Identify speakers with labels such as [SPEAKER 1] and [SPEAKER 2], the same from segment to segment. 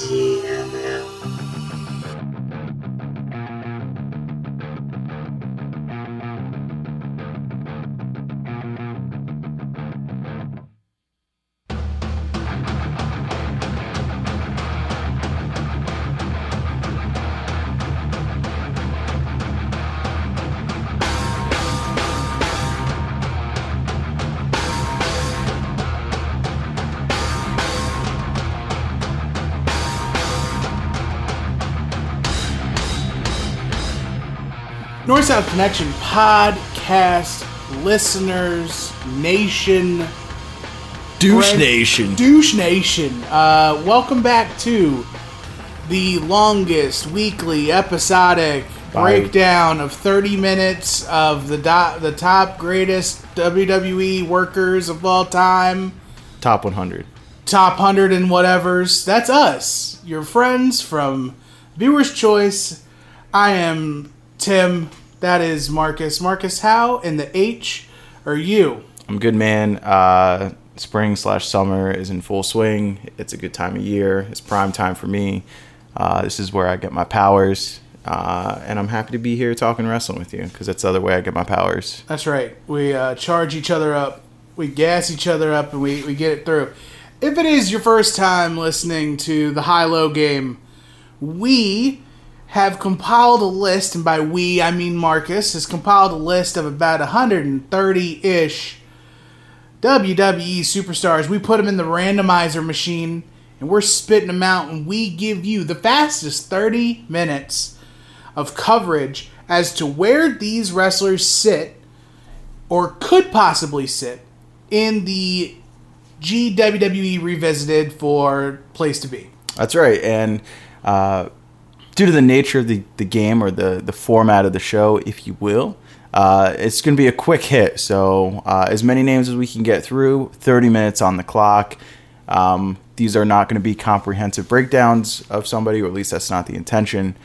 [SPEAKER 1] TMM.
[SPEAKER 2] South Connection podcast listeners, nation,
[SPEAKER 3] Douche
[SPEAKER 2] Friend-
[SPEAKER 3] Nation.
[SPEAKER 2] douche nation. Uh, welcome back to the longest weekly episodic
[SPEAKER 3] Bye.
[SPEAKER 2] breakdown of 30 minutes of the do- the top greatest WWE workers of all time.
[SPEAKER 3] Top 100.
[SPEAKER 2] top 100 and whatevers. That's us, your friends from Viewer's Choice. I am Tim. That is Marcus. Marcus, how in the H are you?
[SPEAKER 3] I'm good man. Uh, spring slash summer is in full swing. It's a good time of year. It's prime time for me. Uh, this is where I get my powers. Uh, and I'm happy to be here talking wrestling with you because that's the other way I get my powers.
[SPEAKER 2] That's right. We uh, charge each other up, we gas each other up, and we, we get it through. If it is your first time listening to the high low game, we have compiled a list, and by we I mean Marcus, has compiled a list of about 130 ish WWE superstars. We put them in the randomizer machine and we're spitting them out, and we give you the fastest 30 minutes of coverage as to where these wrestlers sit or could possibly sit in the GWWE Revisited for Place to Be.
[SPEAKER 3] That's right. And uh, due to the nature of the, the game or the, the format of the show, if you will, uh, it's going to be a quick hit. So, uh, as many names as we can get through, 30 minutes on the clock. Um, these are not going to be comprehensive breakdowns of somebody, or at least that's not the intention.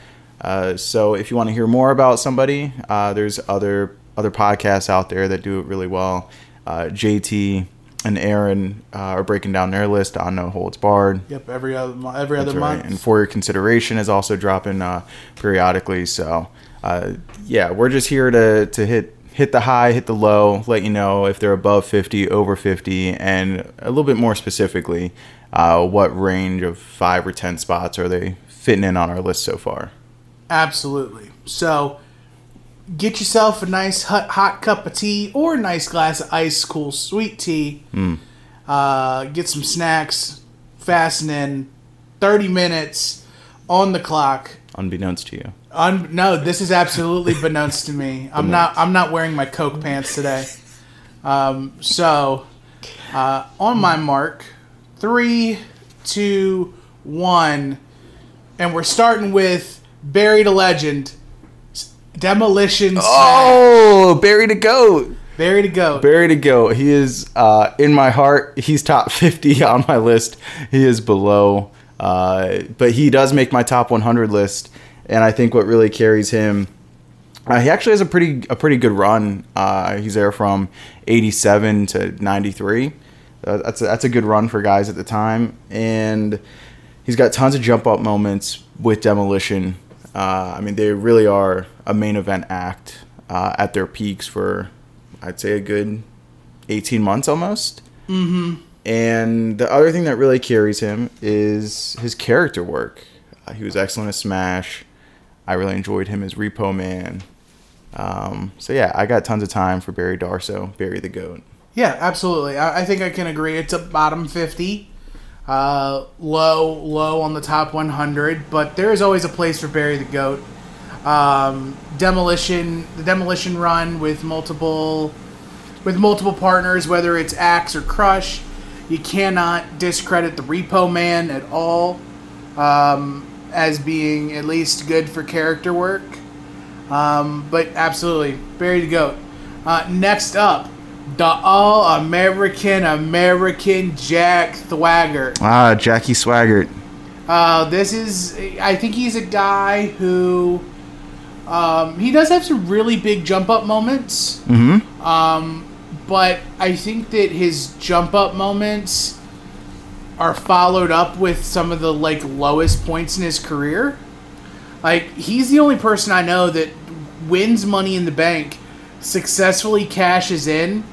[SPEAKER 3] Uh, so, if you want to hear more about somebody, uh, there's other other podcasts out there that do it really well. Uh, JT and Aaron uh, are breaking down their list on No Holds Barred.
[SPEAKER 2] Yep, every other every other
[SPEAKER 3] right.
[SPEAKER 2] month.
[SPEAKER 3] And for your consideration is also dropping uh, periodically. So uh, yeah, we're just here to to hit hit the high, hit the low, let you know if they're above 50, over 50, and a little bit more specifically, uh, what range of five or ten spots are they fitting in on our list so far?
[SPEAKER 2] Absolutely. So, get yourself a nice hot, hot cup of tea or a nice glass of ice cool sweet tea. Uh, get some snacks. Fasten in. Thirty minutes on the clock.
[SPEAKER 3] Unbeknownst to you.
[SPEAKER 2] Un- no, this is absolutely beknownst to me. I'm not. I'm not wearing my Coke pants today. Um, so, uh, on my mark, three, two, one, and we're starting with buried a legend, demolition.
[SPEAKER 3] Oh, Barry to goat.
[SPEAKER 2] Barry to goat.
[SPEAKER 3] Barry to goat. He is uh, in my heart. He's top 50 on my list. He is below, uh, but he does make my top 100 list. And I think what really carries him, uh, he actually has a pretty a pretty good run. Uh, he's there from 87 to 93. Uh, that's a, that's a good run for guys at the time, and he's got tons of jump up moments with demolition. Uh, I mean, they really are a main event act uh, at their peaks for, I'd say, a good 18 months almost. Mm-hmm. And the other thing that really carries him is his character work. Uh, he was excellent at Smash. I really enjoyed him as Repo Man. Um, so yeah, I got tons of time for Barry Darsow, Barry the Goat.
[SPEAKER 2] Yeah, absolutely. I, I think I can agree. It's a bottom 50, uh, low, low on the top 100, but there is always a place for Barry the Goat. Um, demolition, the demolition run with multiple, with multiple partners, whether it's Axe or Crush, you cannot discredit the Repo Man at all um, as being at least good for character work. Um, but absolutely, Barry the Goat. Uh, next up, the All American American Jack Thwagger.
[SPEAKER 3] Ah, Jackie Swaggart.
[SPEAKER 2] Uh, this is, I think he's a guy who, um, he does have some really big jump up moments.
[SPEAKER 3] Mm-hmm.
[SPEAKER 2] Um, but I think that his jump up moments are followed up with some of the like lowest points in his career. Like he's the only person I know that wins money in the bank, successfully cashes in,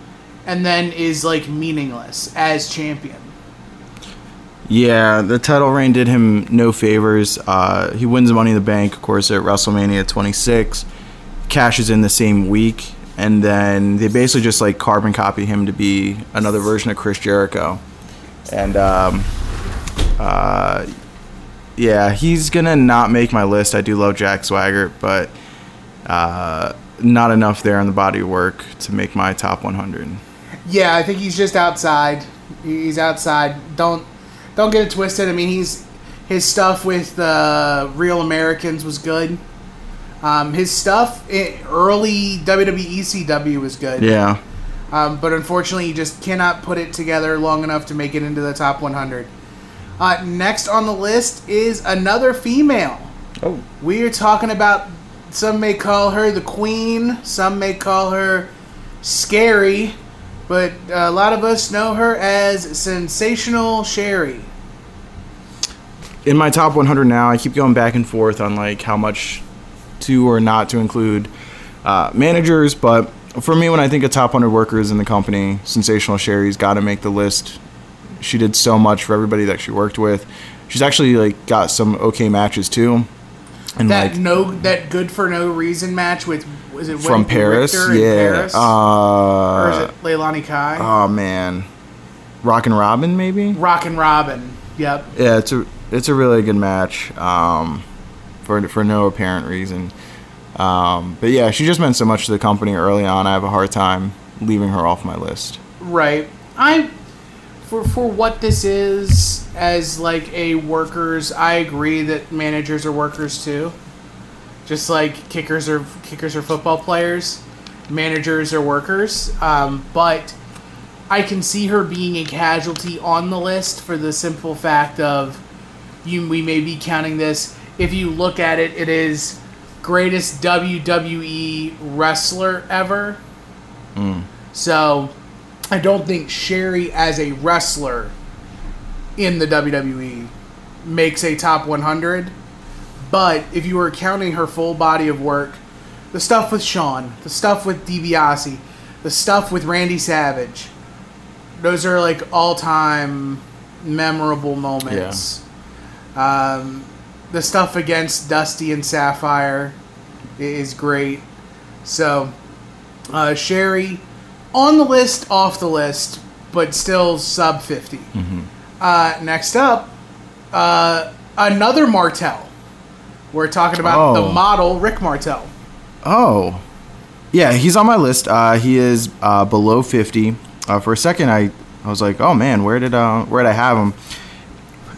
[SPEAKER 2] and then is like meaningless as champion.
[SPEAKER 3] Yeah, the title reign did him no favors. Uh, he wins Money in the Bank, of course, at WrestleMania 26, cashes in the same week, and then they basically just like carbon copy him to be another version of Chris Jericho. And um, uh, yeah, he's gonna not make my list. I do love Jack Swagger, but uh, not enough there in the body work to make my top 100.
[SPEAKER 2] Yeah, I think he's just outside. He's outside. Don't don't get it twisted. I mean, he's his stuff with the Real Americans was good. Um, his stuff in early WWE CW was good.
[SPEAKER 3] Yeah.
[SPEAKER 2] Um, but unfortunately, he just cannot put it together long enough to make it into the top 100. Uh, next on the list is another female.
[SPEAKER 3] Oh.
[SPEAKER 2] We are talking about. Some may call her the queen. Some may call her scary. But a lot of us know her as Sensational Sherri.
[SPEAKER 3] in my top 100 now, I keep going back and forth on like how much to or not to include uh, managers. But for me, when I think of top 100 workers in the company, Sensational Sherri's got to make the list. She did so much for everybody that she worked with. She's actually like got some okay matches too, and
[SPEAKER 2] That
[SPEAKER 3] like
[SPEAKER 2] no, that good for no reason match with it
[SPEAKER 3] from
[SPEAKER 2] Wendy
[SPEAKER 3] Paris,
[SPEAKER 2] Richter
[SPEAKER 3] yeah.
[SPEAKER 2] Paris? or is
[SPEAKER 3] Uh,
[SPEAKER 2] it Leilani Kai?
[SPEAKER 3] oh man, Rockin' Robin maybe.
[SPEAKER 2] Rockin' Robin. Yep.
[SPEAKER 3] Yeah, it's a it's a really good match. Um, for for no apparent reason. Um, but yeah, she just meant so much to the company early on. I have a hard time leaving her off my list.
[SPEAKER 2] Right. I for for what this is as like a workers, I agree that managers are workers too. Just like kickers are kickers are football players, managers are workers. Um, but I can see her being a casualty on the list for the simple fact of you. We may be counting this. If you look at it, it is greatest WWE wrestler ever. So I don't think Sherri as a wrestler in the WWE makes a top 100. But if you were counting her full body of work, the stuff with Shawn, the stuff with DiBiase, the stuff with Randy Savage, those are like all time memorable moments. Um, the stuff against Dusty and Sapphire is great. So, uh, Sherri on the list, off the list, but still sub 50. Uh, next up, uh, another Martel. We're talking about
[SPEAKER 3] Oh.
[SPEAKER 2] the model Rick Martel.
[SPEAKER 3] Oh, yeah, he's on my list. Uh, he is uh, below fifty. Uh, for a second, I, I was like, oh man, where did uh, where did I have him?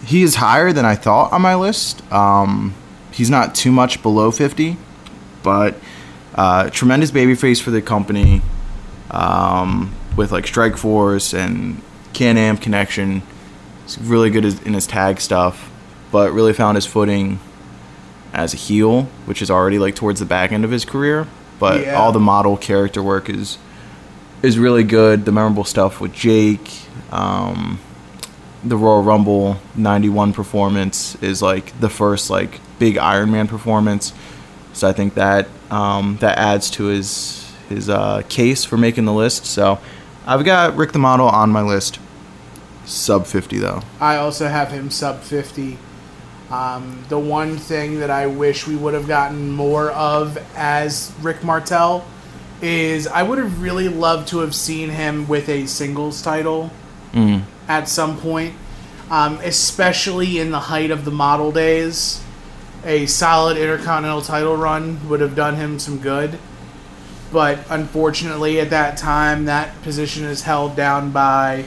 [SPEAKER 3] He is higher than I thought on my list. Um, he's not too much below fifty, but uh, tremendous babyface for the company. Um, with like Strike Force and Can Am connection, he's really good in his tag stuff, but really found his footing as a heel, which is already like towards the back end of his career. But
[SPEAKER 2] Yeah.
[SPEAKER 3] all the model character work is is really good. The memorable stuff with Jake, um, the Royal Rumble '91 performance is like the first like big Iron Man performance. So I think that um, that adds to his his uh, case for making the list. So I've got Rick the Model on my list. Sub 50 though.
[SPEAKER 2] I also have him sub 50. Um, the one thing that I wish we would have gotten more of as Rick Martel is I would have really loved to have seen him with a singles title at some point, um, especially in the height of the model days. A solid intercontinental title run would have done him some good. But unfortunately, at that time, that position is held down by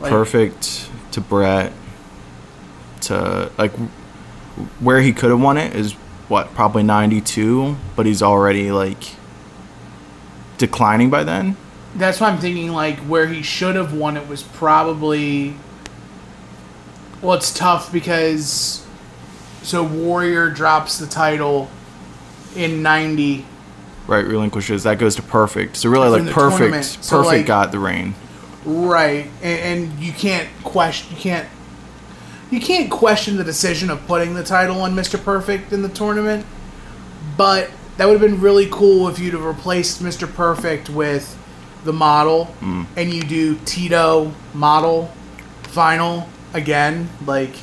[SPEAKER 2] like,
[SPEAKER 3] perfect to Bret to like where he could have won it is what probably 92 but he's already like declining by then?
[SPEAKER 2] That's why I'm thinking like where he should have won it was probably well it's tough because so Warrior drops the title in 90
[SPEAKER 3] right relinquishes. That goes to perfect. So really like perfect
[SPEAKER 2] tournament. So,
[SPEAKER 3] perfect
[SPEAKER 2] like-
[SPEAKER 3] got the reign.
[SPEAKER 2] Right and, and you can't question you can't you can't question the decision of putting the title on Mr. Perfect in the tournament, but that would have been really cool if you'd have replaced Mr. Perfect with the model mm. and you do Tito model final again. Like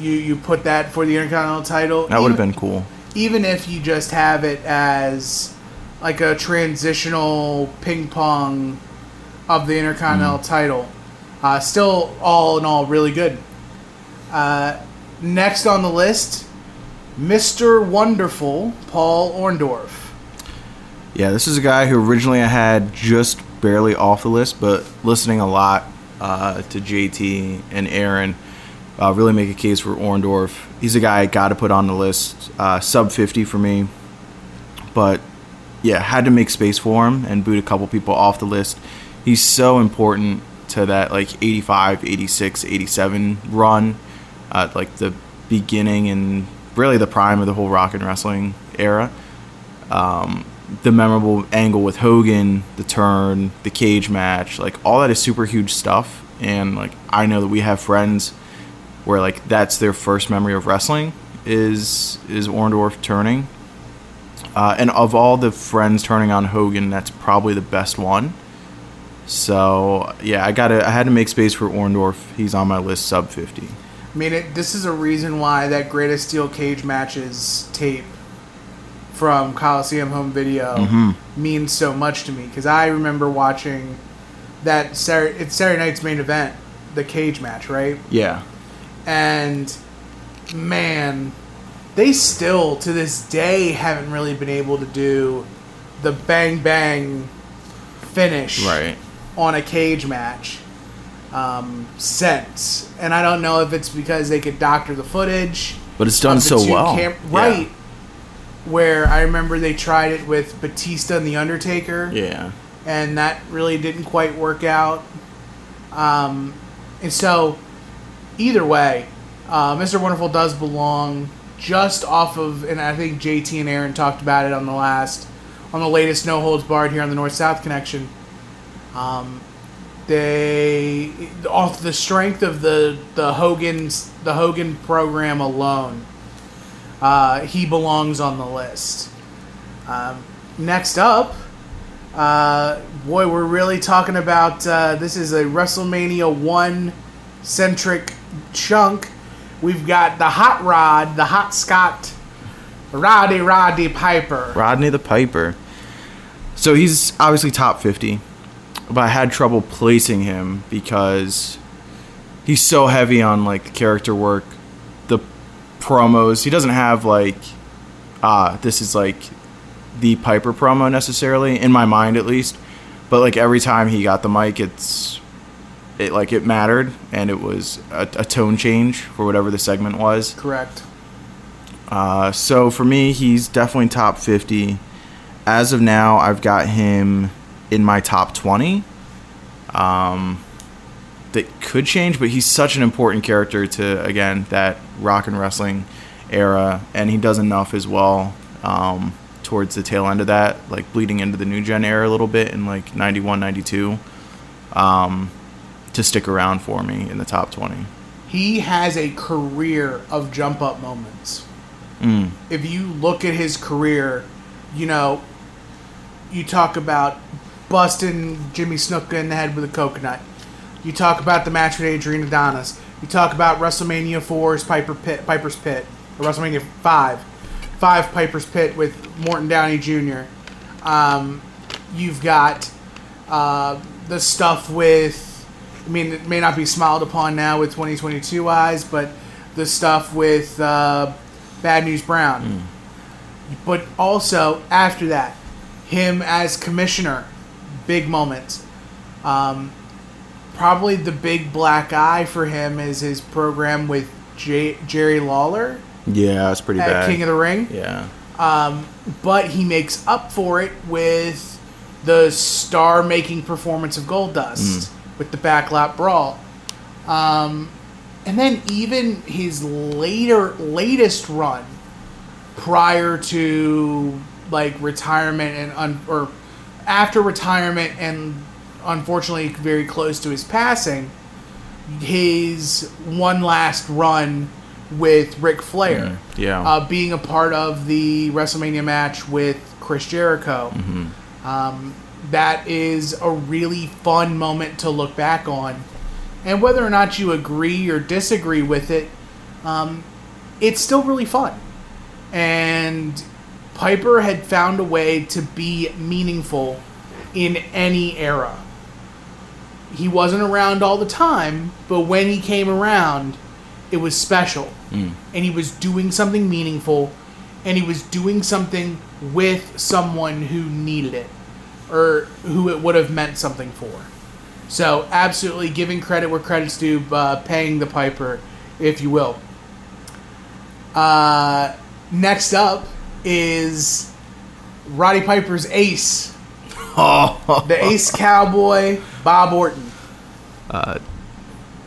[SPEAKER 2] you you put that for the Intercontinental title.
[SPEAKER 3] That would have been cool.
[SPEAKER 2] even if you just have it as like a transitional ping pong of the Intercontinental mm. title. Uh, still, all in all, really good. Uh, next on the list, Mr. Wonderful Paul Orndorff.
[SPEAKER 3] Yeah, this is a guy who originally I had just barely off the list, but listening a lot uh, to JT and Aaron uh, really make a case for Orndorff. He's a guy I got to put on the list, uh, sub 50 for me. But yeah, had to make space for him and boot a couple people off the list. He's so important to that like 85, 86, 87 run, uh, like the beginning and really the prime of the whole rock and wrestling era um, the memorable angle with Hogan, the turn, the cage match, like all that is super huge stuff. And like I know that we have friends where like that's their first memory of wrestling is is Orndorff turning. Uh, and of all the friends turning on Hogan, that's probably the best one. So yeah, I gotta I had to make space for Orndorff. He's on my list, sub fifty.
[SPEAKER 2] I mean, it, this is a reason why that greatest steel cage matches tape from Coliseum Home Video mm-hmm. means so much to me because I remember watching that Saturday, it's Saturday night's main event, the cage match, right?
[SPEAKER 3] Yeah,
[SPEAKER 2] And man, they still to this day haven't really been able to do the bang bang finish
[SPEAKER 3] right.
[SPEAKER 2] On a cage match um, since. And I don't know if it's because they could doctor the footage.
[SPEAKER 3] But it's done so well.
[SPEAKER 2] cam-
[SPEAKER 3] Yeah.
[SPEAKER 2] right? Where I remember they tried it with Batista and the Undertaker,
[SPEAKER 3] Yeah.
[SPEAKER 2] and that really didn't quite work out. Um, and so, either way, uh, Mr. Wonderful does belong just off of, and I think JT and Aaron talked about it on the last, on the latest No Holds Barred here on the North South Connection. Um, they off the strength of the the Hogan's the Hogan program alone, uh, he belongs on the list. Um, next up, uh, boy, we're really talking about uh, this is a WrestleMania one centric chunk. We've got the Hot Rod, the Hot Scot, Rowdy Roddy Piper.
[SPEAKER 3] Rodney the Piper. So he's obviously top 50, but I had trouble placing him because he's so heavy on like the character work, the promos. He doesn't have like ah, this is like the Piper promo necessarily in my mind at least, but like every time he got the mic, it's it like it mattered and it was a, a tone change for whatever the segment was.
[SPEAKER 2] Correct.
[SPEAKER 3] Uh, so for me, he's definitely top 50. As of now, I've got him in my top 20. Um, that could change, but he's such an important character to, again, that rock and wrestling era, and he does enough as well um, towards the tail end of that, like bleeding into the new gen era a little bit in like 91, 92, um, to stick around for me in the top 20.
[SPEAKER 2] He has a career of jump up moments.
[SPEAKER 3] Mm.
[SPEAKER 2] if you look at his career, you know, you talk about busting Jimmy Snuka in the head with a coconut. You talk about the match with Adrian Adonis. You talk about WrestleMania 4's Piper Pit, Piper's Pit, or WrestleMania 5, 5 Piper's Pit with Morton Downey Jr. Um, you've got uh, the stuff with, I mean, it may not be smiled upon now with 2022 eyes, but the stuff with uh, Bad News Brown. But also, after that, him as commissioner, big moments. Um, probably the big black eye for him is his program with J- Jerry Lawler
[SPEAKER 3] Yeah, it's pretty bad.
[SPEAKER 2] King of the Ring.
[SPEAKER 3] yeah.
[SPEAKER 2] Um, but he makes up for it with the star-making performance of Goldust with the backlot brawl. Um, and then even his later latest run prior to like retirement and un- or after retirement and unfortunately very close to his passing his one last run with Ric Flair.
[SPEAKER 3] Mm, yeah.
[SPEAKER 2] Uh, being a part of the WrestleMania match with Chris Jericho. Um, that is a really fun moment to look back on. And whether or not you agree or disagree with it, um, it's still really fun. And Piper had found a way to be meaningful in any era. He wasn't around all the time, but when he came around, it was special. And he was doing something meaningful, and he was doing something with someone who needed it, or who it would have meant something for. So, absolutely giving credit where credit's due, uh, paying the Piper, if you will. Uh, next up is Roddy Piper's ace,
[SPEAKER 3] Oh,
[SPEAKER 2] the ace cowboy, Bob Orton.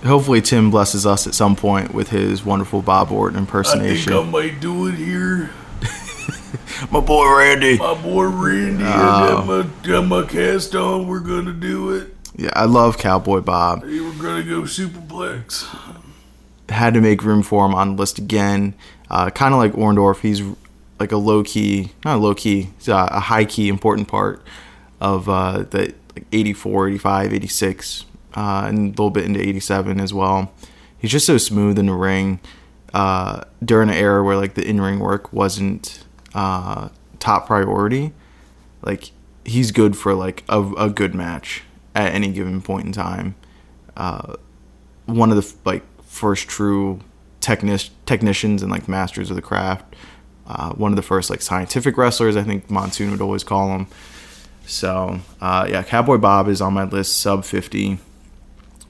[SPEAKER 3] hopefully Tim blesses us at some point with his wonderful Bob Orton impersonation.
[SPEAKER 2] I think I might do it here.
[SPEAKER 3] My boy Randy.
[SPEAKER 2] My boy Randy, I got my, got my cast on. We're gonna do it.
[SPEAKER 3] Yeah, I love Cowboy Bob.
[SPEAKER 2] We're gonna go superplex.
[SPEAKER 3] Had to make room for him on the list again. Uh, kind of like Orndorff, he's like a low key, not a low key, a, high key important part of uh, the like 84, 85, 86, uh, and a little bit into 87 as well. He's just so smooth in the ring uh, during an era where like the in ring work wasn't uh, top priority. Like he's good for like a, a good match at any given point in time. Uh, one of the like first true technic- technicians and like masters of the craft. Uh, one of the first like scientific wrestlers, I think Monsoon would always call him. So uh, yeah, Cowboy Bob is on my list, sub fifty.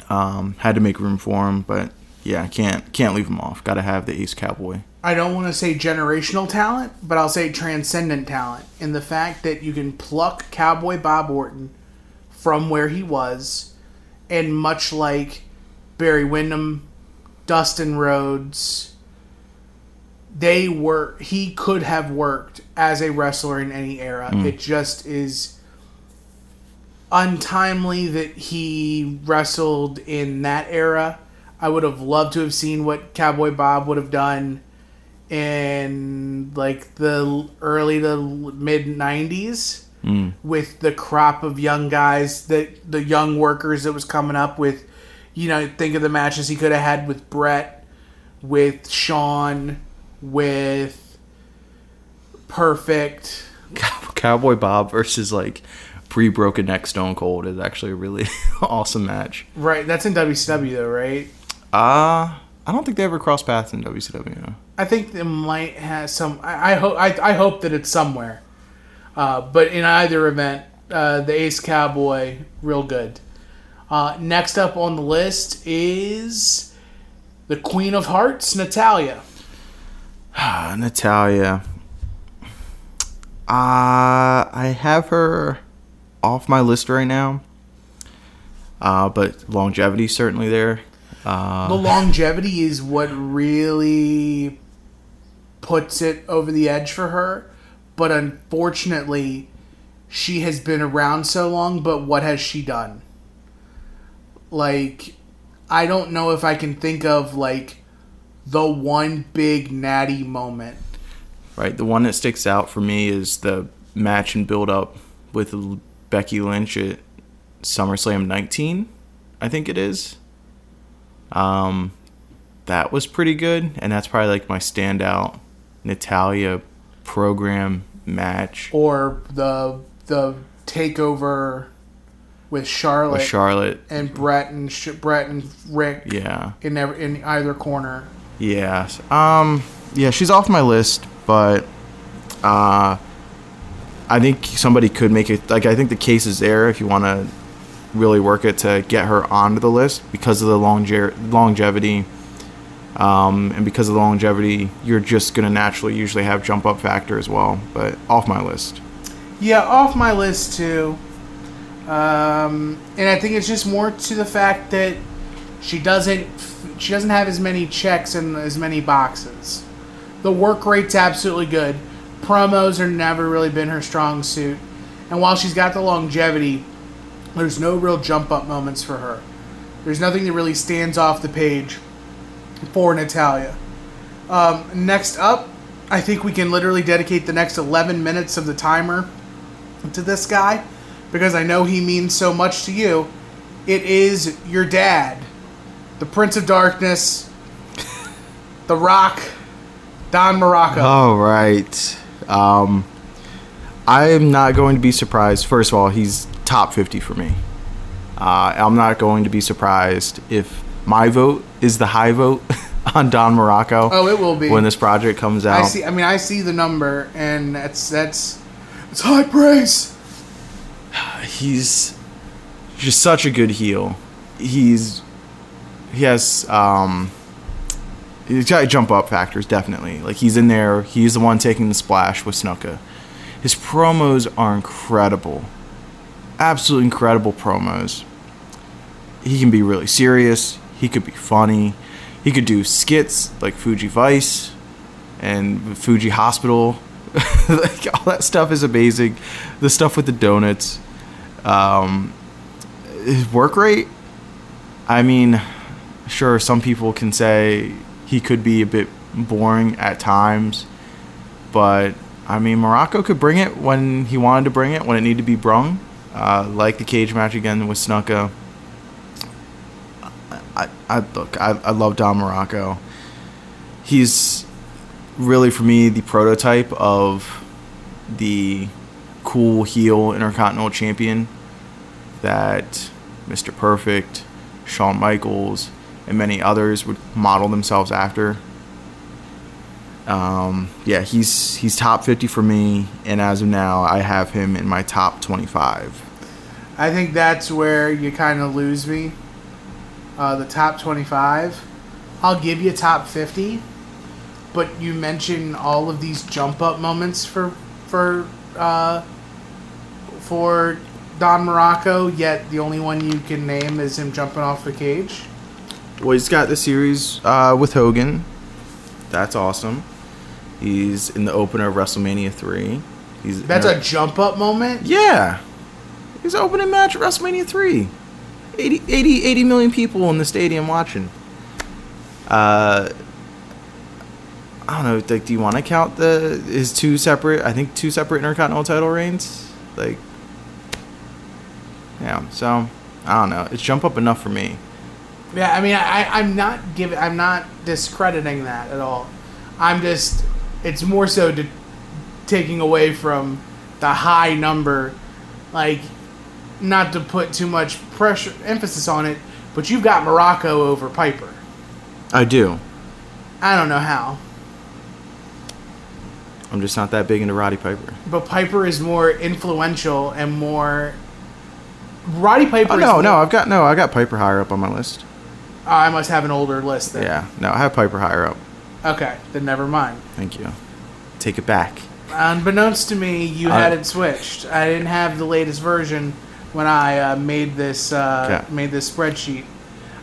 [SPEAKER 3] Um, had to make room for him, but yeah, can't can't leave him off. Got to have the Ace Cowboy.
[SPEAKER 2] I don't want to say generational talent, but I'll say transcendent talent in the fact that you can pluck Cowboy Bob Orton from where he was, and much like Barry Windham, Dustin Rhodes, they were he could have worked as a wrestler in any era. Hmm. It just is untimely that he wrestled in that era. I would have loved to have seen what Cowboy Bob would have done in like the early to mid 90s hmm. with the crop of young guys that the young workers that was coming up with you know think of the matches he could have had with Bret with Shawn with Perfect
[SPEAKER 3] Cowboy Bob versus like pre broken neck Stone Cold is actually a really awesome match.
[SPEAKER 2] right that's in WCW though right
[SPEAKER 3] Uh I don't think they ever crossed paths in WCW.
[SPEAKER 2] I think it might have some. I, I hope. I, I hope that it's somewhere. Uh, but in either event, uh, the Ace Cowboy, real good. Uh, next up on the list is the Queen of Hearts,
[SPEAKER 3] Natalya. Natalya. Uh, I have her off my list right now. Uh, but longevity certainly there. Uh,
[SPEAKER 2] The longevity is what really puts it over the edge for her. But unfortunately, she has been around so long, but what has she done? Like, I don't know if I can think of, like, the one big natty moment.
[SPEAKER 3] right, the one that sticks out for me is the match and build up with Becky Lynch at SummerSlam 19, I think it is. Um, that was pretty good, and that's probably like my standout Natalya program match
[SPEAKER 2] Or the the takeover with Charlotte
[SPEAKER 3] with Charlotte.
[SPEAKER 2] and Bret and Sh- Bret and Ric
[SPEAKER 3] Yeah.
[SPEAKER 2] in every, in either corner.
[SPEAKER 3] Yeah. Um yeah, she's off my list, but uh I think somebody could make it like I think the case is there if you want to really work it to get her onto the list because of the longe- longevity um, and because of the longevity you're just going to naturally usually have jump up factor as well but off my list
[SPEAKER 2] Yeah, off my list too. Um, and I think it's just more to the fact that she doesn't she doesn't have as many checks and as many boxes. The work rate's absolutely good. Promos are never really been her strong suit. And while she's got the longevity, there's no real jump up moments for her. There's nothing that really stands off the page for Natalya. Um, next up, I think we can literally dedicate the next 11 minutes of the timer to this guy because I know he means so much to you. It is your dad, the Prince of Darkness, the Rock, Don Muraco.
[SPEAKER 3] All right. Um, I am not going to be surprised. First of all, he's top 50 for me. Uh, I'm not going to be surprised if my vote is the high vote on Don Muraco.
[SPEAKER 2] Oh, it will be
[SPEAKER 3] when this project comes out.
[SPEAKER 2] I see. I mean, I see the number, and that's that's it's high praise.
[SPEAKER 3] He's just such a good heel. He's he has um he's got jump up factors definitely. Like he's in there. He's the one taking the splash with Snuka. His promos are incredible. Absolutely incredible promos. He can be really serious. He could be funny. He could do skits like Fuji Vice and Fuji Hospital. like all that stuff is amazing. The stuff with the donuts. Um, his work rate. I mean, sure, some people can say he could be a bit boring at times, but I mean, Muraco could bring it when he wanted to bring it, when it needed to be brung. Uh, like the cage match again with Snuka. I, I look, I, I love Don Muraco. He's really for me the prototype of the cool heel intercontinental champion that Mr. Perfect, Shawn Michaels, and many others would model themselves after. Um, yeah, he's he's top 50 for me, and as of now, I have him in my top 25.
[SPEAKER 2] I think that's where you kind of lose me. Uh, the top 25. I'll give you top 50, but you mention all of these jump up moments for for uh, for Don Muraco, yet the only one you can name is him jumping off the cage.
[SPEAKER 3] Well, he's got the series uh, with Hogan. That's awesome. He's in the opener of WrestleMania 3. He's
[SPEAKER 2] That's a jump up moment?
[SPEAKER 3] Yeah. He's opening match at WrestleMania 3. 80, 80, 80 million people in the stadium watching. Uh, I don't know. Like, do you want to count the his two separate? I think two separate Intercontinental title reigns. Like, yeah. So I don't know. It's jump up enough for me.
[SPEAKER 2] Yeah, I mean, I, I'm not giving, I'm not discrediting that at all. I'm just, it's more so to taking away from the high number, like, not to put too much pressure, emphasis on it, but you've got Muraco over Piper.
[SPEAKER 3] I do.
[SPEAKER 2] I don't know how,
[SPEAKER 3] I'm just not that big into Roddy Piper.
[SPEAKER 2] but Piper is more influential and more. Roddy Piper.
[SPEAKER 3] Oh
[SPEAKER 2] is
[SPEAKER 3] no,
[SPEAKER 2] more-
[SPEAKER 3] no, I've got no, I got Piper higher up on my list.
[SPEAKER 2] Oh, I must have an older list then.
[SPEAKER 3] Yeah, no, I have Piper higher up.
[SPEAKER 2] Okay, then never mind.
[SPEAKER 3] Thank you. Take it back.
[SPEAKER 2] Unbeknownst to me, you
[SPEAKER 3] Uh,
[SPEAKER 2] had it switched. I didn't have the latest version when I uh, made this uh,
[SPEAKER 3] Okay.
[SPEAKER 2] made this spreadsheet.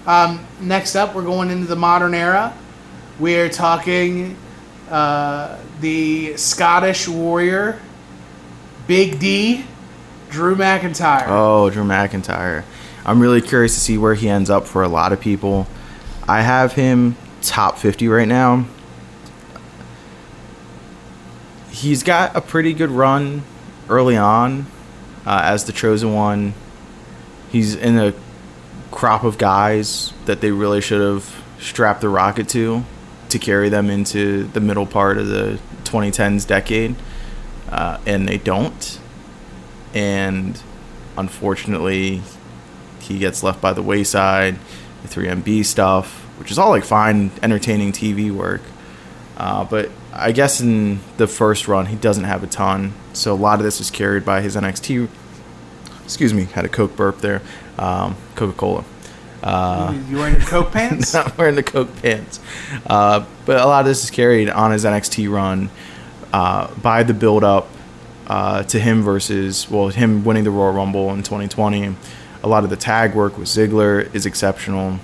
[SPEAKER 2] Um, next up, we're going into the modern era. We're talking uh, the Scottish warrior, Big D, Drew McIntyre.
[SPEAKER 3] Oh, Drew McIntyre. I'm really curious to see where he ends up for a lot of people. I have him top 50 right now. He's got a pretty good run early on uh, as the chosen one. He's in a crop of guys that they really should have strapped the rocket to to carry them into the middle part of the 2010s decade, uh, and they don't. And unfortunately, he gets left by the wayside. The 3MB stuff, which is all like fine, entertaining TV work. Uh, but I guess in the first run, he doesn't have a ton. So a lot of this is carried by his NXT. Excuse me, had a Coke burp there. Um, Coca Cola. Uh,
[SPEAKER 2] you wearing your Coke pants?
[SPEAKER 3] not wearing the Coke pants. Uh, but a lot of this is carried on his NXT run uh, by the build up uh, to him versus, well, him winning the Royal Rumble in 2020. A lot of the tag work with Ziggler is exceptional.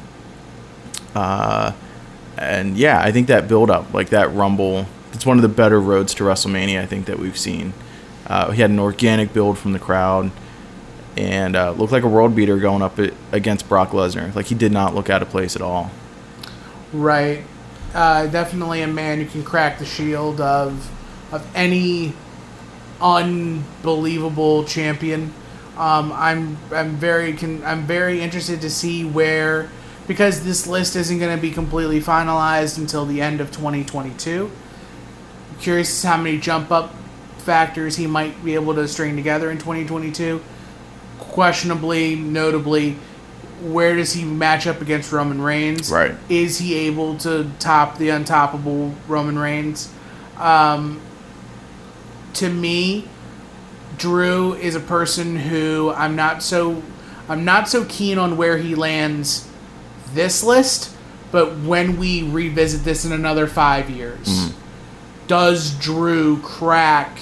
[SPEAKER 3] Uh, and yeah, I think that build up, like that Rumble, it's one of the better roads to WrestleMania I think that we've seen. Uh, he had an organic build from the crowd, and uh, looked like a world beater going up against Brock Lesnar. Like he did not look out of place at all.
[SPEAKER 2] Right. Uh, definitely a man who can crack the shield of of any unbelievable champion. Um, I'm I'm very con- I'm very interested to see where because this list isn't going to be completely finalized until the end of 2022. curious as to how many jump up factors he might be able to string together in 2022. Questionably, notably, where does he match up against Roman Reigns?
[SPEAKER 3] Right.
[SPEAKER 2] Is he able to top the untoppable Roman Reigns? Um, to me, Drew is a person who I'm not so I'm not so keen on where he lands this list, but when we revisit this in another five years, does Drew crack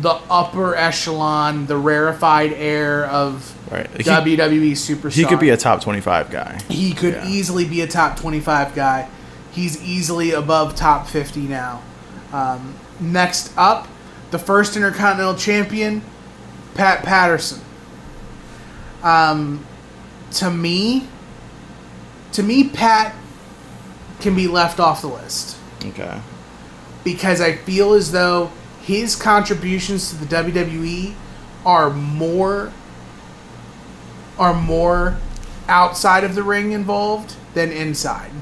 [SPEAKER 2] the upper echelon, the rarefied air of
[SPEAKER 3] Right. He-
[SPEAKER 2] WWE superstar?
[SPEAKER 3] He could be a top 25 guy.
[SPEAKER 2] He could
[SPEAKER 3] Yeah.
[SPEAKER 2] easily be a top 25 guy. He's easily above top 50 now. Um, next up, the first Intercontinental Champion, Pat Patterson. Um, to me, to me, Pat can be left off the list
[SPEAKER 3] Okay.
[SPEAKER 2] because I feel as though his contributions to the WWE are more are more outside of the ring involved than inside.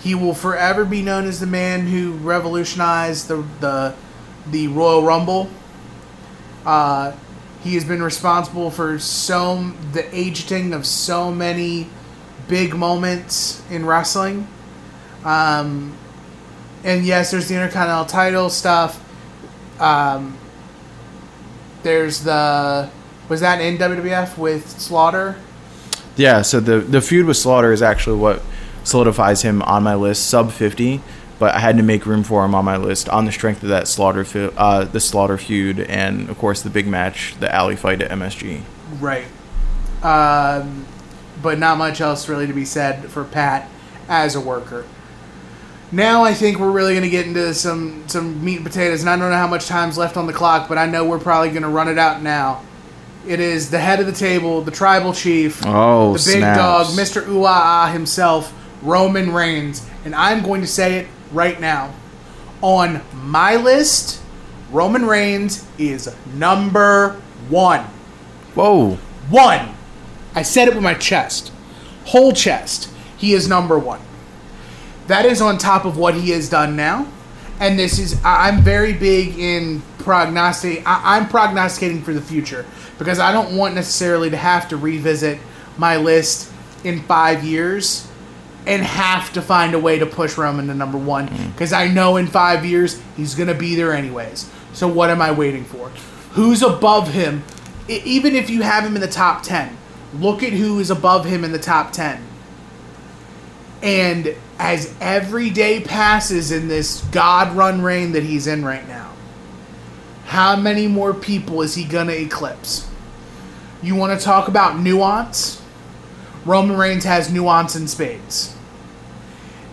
[SPEAKER 2] He will forever be known as the man who revolutionized the the, the Royal Rumble. Uh, he has been responsible for so the agenting of so many big moments in wrestling. Um, and yes, there's the Intercontinental title stuff. Um, there's the was that in WWF with Slaughter?
[SPEAKER 3] Yeah, so the the feud with Slaughter is actually what solidifies him on my list, sub 50. But I had to make room for him on my list on the strength of that Slaughter, fe- uh, the Slaughter feud, and of course the big match, the alley fight at MSG.
[SPEAKER 2] Right. Um, but not much else really to be said for Pat as a worker. Now I think we're really going to get into some some meat and potatoes, and I don't know how much time's left on the clock, but I know we're probably going to run it out now. It is the head of the table, the tribal chief,
[SPEAKER 3] Oh,
[SPEAKER 2] the big
[SPEAKER 3] snaps.
[SPEAKER 2] dog, Mr. Uaa himself, Roman Reigns, and I'm going to say it right now. On my list, Roman Reigns is number one.
[SPEAKER 3] Whoa.
[SPEAKER 2] One. I said it with my chest. Whole chest. He is number one. That is on top of what he has done now. And this is, I'm very big in prognosticating. I'm prognosticating for the future because I don't want necessarily to have to revisit my list in five years and have to find a way to push Roman to number one mm. because I know in five years he's going to be there anyways. So what am I waiting for? Who's above him? Even if you have him in the top 10, look at who is above him in the top 10. And as every day passes in this God run reign that he's in right now, how many more people is he going to eclipse? You want to talk about nuance? Roman Reigns has nuance in spades.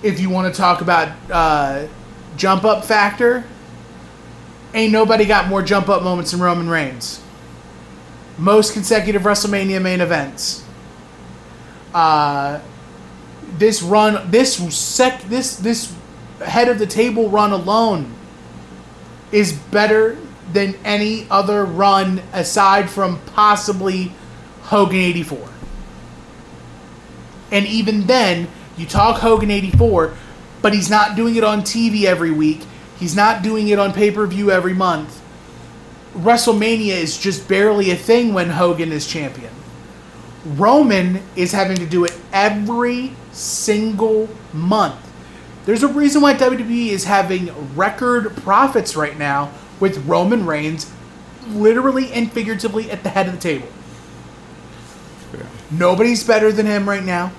[SPEAKER 2] If you want to talk about uh, jump up factor, ain't nobody got more jump up moments than Roman Reigns. Most consecutive WrestleMania main events. Uh, this run, this sec, this this head of the table run alone is better than any other run aside from possibly Hogan 84. And even then, you talk Hogan 84, but he's not doing it on TV every week. He's not doing it on pay per view every month. WrestleMania is just barely a thing when Hogan is champion. Roman is having to do it every single month. There's a reason why WWE is having record profits right now with Roman Reigns literally and figuratively at the head of the table. Nobody's better than him right now.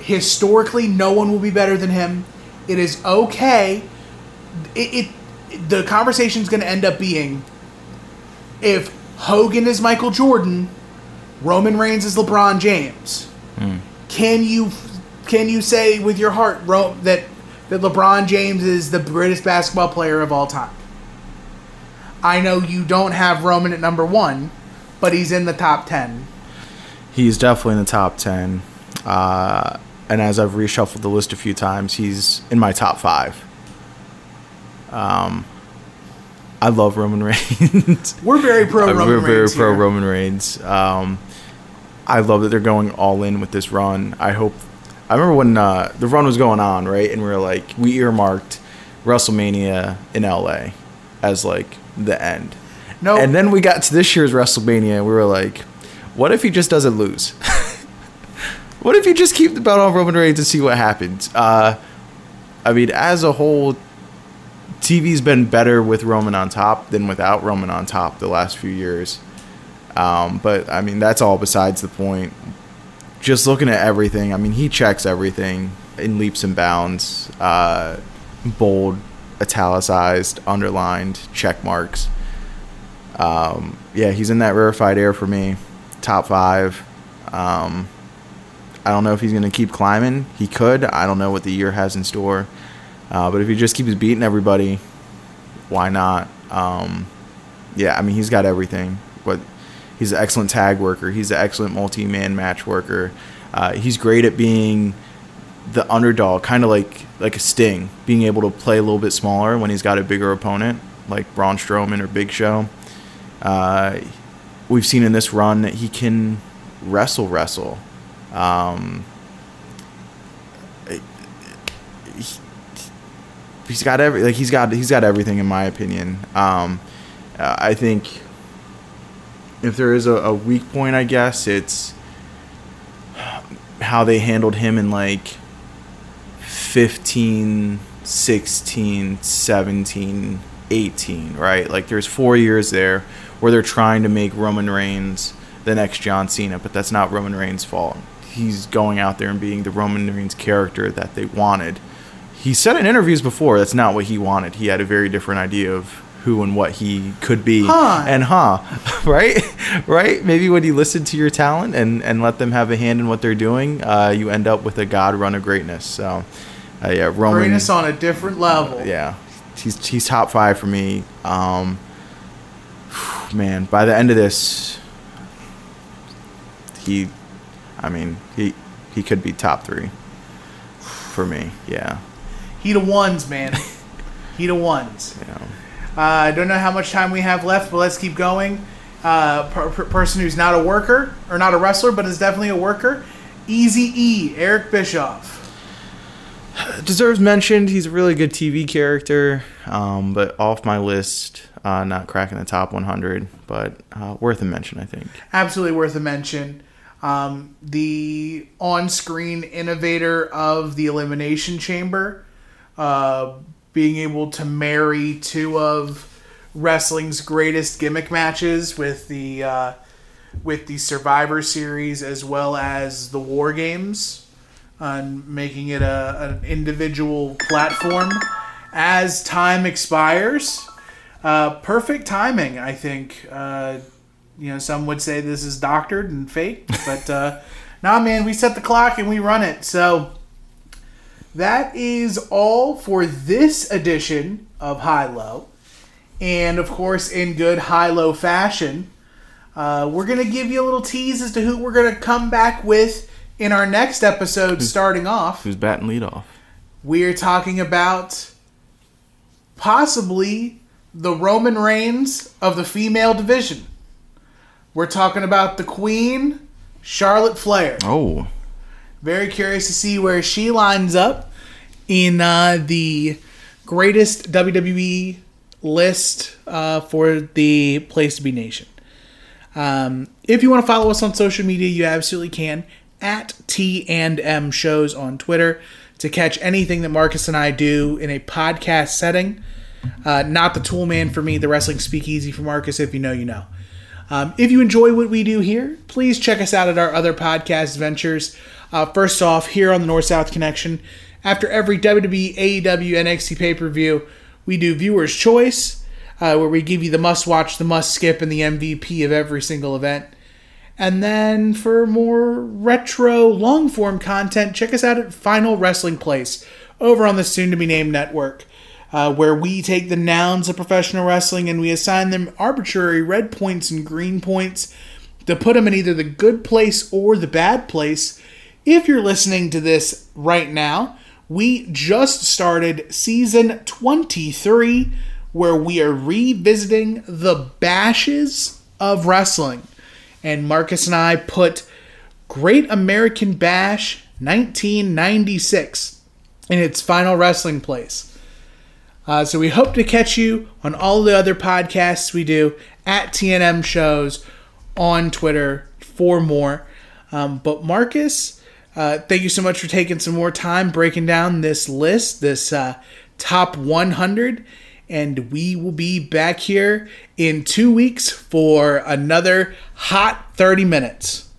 [SPEAKER 2] Historically, no one will be better than him. It is okay. It, it the conversation's going to end up being if Hogan is Michael Jordan, Roman Reigns is LeBron James. Can you can you say with your heart Ro- that that LeBron James is the greatest basketball player of all time? I know you don't have Roman at number one, but he's in the top ten.
[SPEAKER 3] He's definitely in the top 10. Uh, and as I've reshuffled the list a few times, he's in my top five. Um, I love Roman Reigns.
[SPEAKER 2] We're very pro Roman
[SPEAKER 3] We're very
[SPEAKER 2] Reigns
[SPEAKER 3] pro
[SPEAKER 2] here.
[SPEAKER 3] Roman Reigns. Um, I love that they're going all in with this run. I hope. I remember when uh, the run was going on, right? And we were like, we earmarked WrestleMania in LA as like the end.
[SPEAKER 2] No,
[SPEAKER 3] And then we got to this year's WrestleMania, and we were like, what if he just doesn't lose? what if you just keep the belt on Roman Reigns and see what happens? Uh, I mean, as a whole, TV's been better with Roman on top than without Roman on top the last few years. Um, but I mean, that's all besides the point. Just looking at everything, I mean, he checks everything in leaps and bounds, uh, bold, italicized, underlined, check marks. Um, yeah, he's in that rarefied air for me. Top five. Um, I don't know if he's going to keep climbing. He could. I don't know what the year has in store. Uh, but if he just keeps beating everybody, why not? Um, yeah, I mean, he's got everything. But he's an excellent tag worker. He's an excellent multi-man match worker. Uh, he's great at being the underdog, kind of like like a Sting, being able to play a little bit smaller when he's got a bigger opponent, like Braun Strowman or Big Show. Uh, we've seen in this run that he can wrestle, wrestle. Um, he, he's got every like he's got he's got everything in my opinion. Um, uh, I think if there is a, a weak point, I guess it's how they handled him in like 15, 16, 17, 18, right? Like there's four years there where they're trying to make Roman Reigns the next John Cena, but that's not Roman Reigns' fault. He's going out there and being the Roman Reigns character that they wanted. He said in interviews before that's not what he wanted. He had a very different idea of who and what he could be.
[SPEAKER 2] Huh.
[SPEAKER 3] And huh, right? right? Maybe when you listen to your talent and, and let them have a hand in what they're doing, uh, you end up with a God run of greatness. So, uh, yeah, Roman.
[SPEAKER 2] greatness on a different level.
[SPEAKER 3] Yeah, he's he's top five for me. Um, man, by the end of this, he, I mean, he he could be top three for me. Yeah,
[SPEAKER 2] He the ones, man. he the ones.
[SPEAKER 3] yeah.
[SPEAKER 2] Uh, I don't know how much time we have left, but let's keep going. Uh, per- per- person who's not a worker or not a wrestler, but is definitely a worker. Easy E, Eric Bischoff.
[SPEAKER 3] deserves mentioned. He's a really good TV character, um, but off my list, uh, not cracking the top 100, but uh, worth a mention, I think.
[SPEAKER 2] Absolutely worth a mention. Um, the on-screen innovator of the Elimination Chamber, uh, being able to marry two of wrestling's greatest gimmick matches with the uh, with the Survivor Series as well as the War Games, and making it a, an individual platform as time expires. Uh, perfect timing, I think. Uh, you know, some would say this is doctored and fake, but uh, nah, man, we set the clock and we run it. So that is all for this edition of High Low. And of course, in good high low fashion, uh, we're going to give you a little tease as to who we're going to come back with in our next episode starting off.
[SPEAKER 3] Who's batting lead off?
[SPEAKER 2] We're talking about possibly the Roman Reigns of the female division. We're talking about the Queen, Charlotte Flair.
[SPEAKER 3] Oh,
[SPEAKER 2] Very curious to see where she lines up in uh, the greatest WWE list uh, for the Place to Be Nation. Um, if you want to follow us on social media, you absolutely can at T and M shows on Twitter to catch anything that Marcus and I do in a podcast setting. Uh, not the tool man for me, the wrestling speakeasy for Marcus. If you know, you know. Um, if you enjoy what we do here, please check us out at our other podcast ventures. Uh, first off, here on the North South Connection, after every WWE, AEW, NXT pay per view, we do Viewer's Choice, uh, where we give you the must watch, the must skip, and the MVP of every single event. And then for more retro long form content, check us out at Final Wrestling Place over on the soon to be named network. Uh, where we take the nouns of professional wrestling and we assign them arbitrary red points and green points to put them in either the good place or the bad place. If you're listening to this right now, we just started season 23 where we are revisiting the bashes of wrestling. And Marcus and I put Great American Bash 1996 in its final wrestling place. Uh, so we hope to catch you on all the other podcasts we do at TNM shows on Twitter for more. Um, but Marcus, uh, thank you so much for taking some more time breaking down this list, this uh, top 100. And we will be back here in two weeks for another hot 30 minutes.